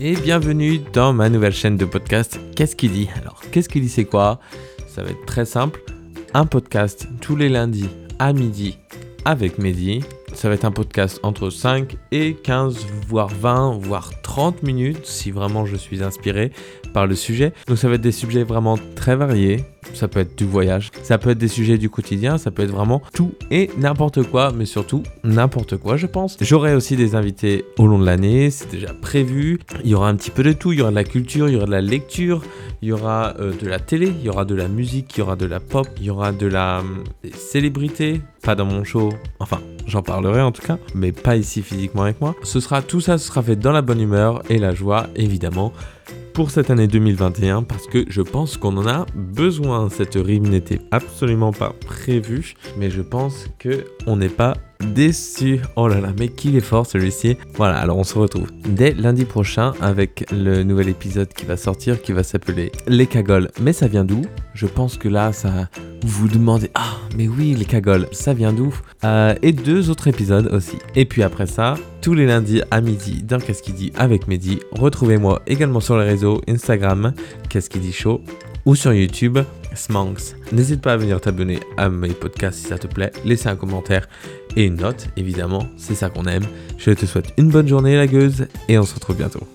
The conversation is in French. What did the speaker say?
et bienvenue dans ma nouvelle chaîne de podcast Qu'est-ce qu'il dit? Alors, qu'est-ce qu'il dit c'est quoi? Ça va être très simple. Un podcast tous les lundis à midi avec Mehdi. Ça va être un podcast entre 5 et 15, voire 20, voire 30 minutes si vraiment je suis inspiré par le sujet. Donc ça va être des sujets vraiment très variés. Ça peut être du voyage, ça peut être des sujets du quotidien, ça peut être vraiment tout et n'importe quoi, mais surtout n'importe quoi, je pense. J'aurai aussi des invités au long de l'année, c'est déjà prévu. Il y aura un petit peu de tout, il y aura de la culture, il y aura de la lecture, il y aura euh, de la télé, il y aura de la musique, il y aura de la pop, il y aura de la des célébrités, pas dans mon show, enfin j'en parlerai en tout cas, mais pas ici physiquement avec moi. Ce sera tout ça, ce sera fait dans la bonne humeur et la joie évidemment pour cette année 2021 parce que je pense qu'on en a besoin. Cette rime n'était absolument pas prévue, mais je pense que on n'est pas déçu. Oh là là, mais qu'il est fort celui-ci. Voilà, alors on se retrouve dès lundi prochain avec le nouvel épisode qui va sortir qui va s'appeler Les cagoles. Mais ça vient d'où? Je pense que là, ça vous demandez Ah, mais oui, les cagoles, ça vient d'où? Euh, Et deux autres épisodes aussi. Et puis après ça, tous les lundis à midi dans Qu'est-ce qu'il dit avec Mehdi. Retrouvez-moi également sur les réseaux Instagram, Qu'est-ce qu'il dit chaud, ou sur YouTube, Smanks. N'hésite pas à venir t'abonner à mes podcasts si ça te plaît, laisser un commentaire et une note, évidemment, c'est ça qu'on aime. Je te souhaite une bonne journée la gueuse et on se retrouve bientôt.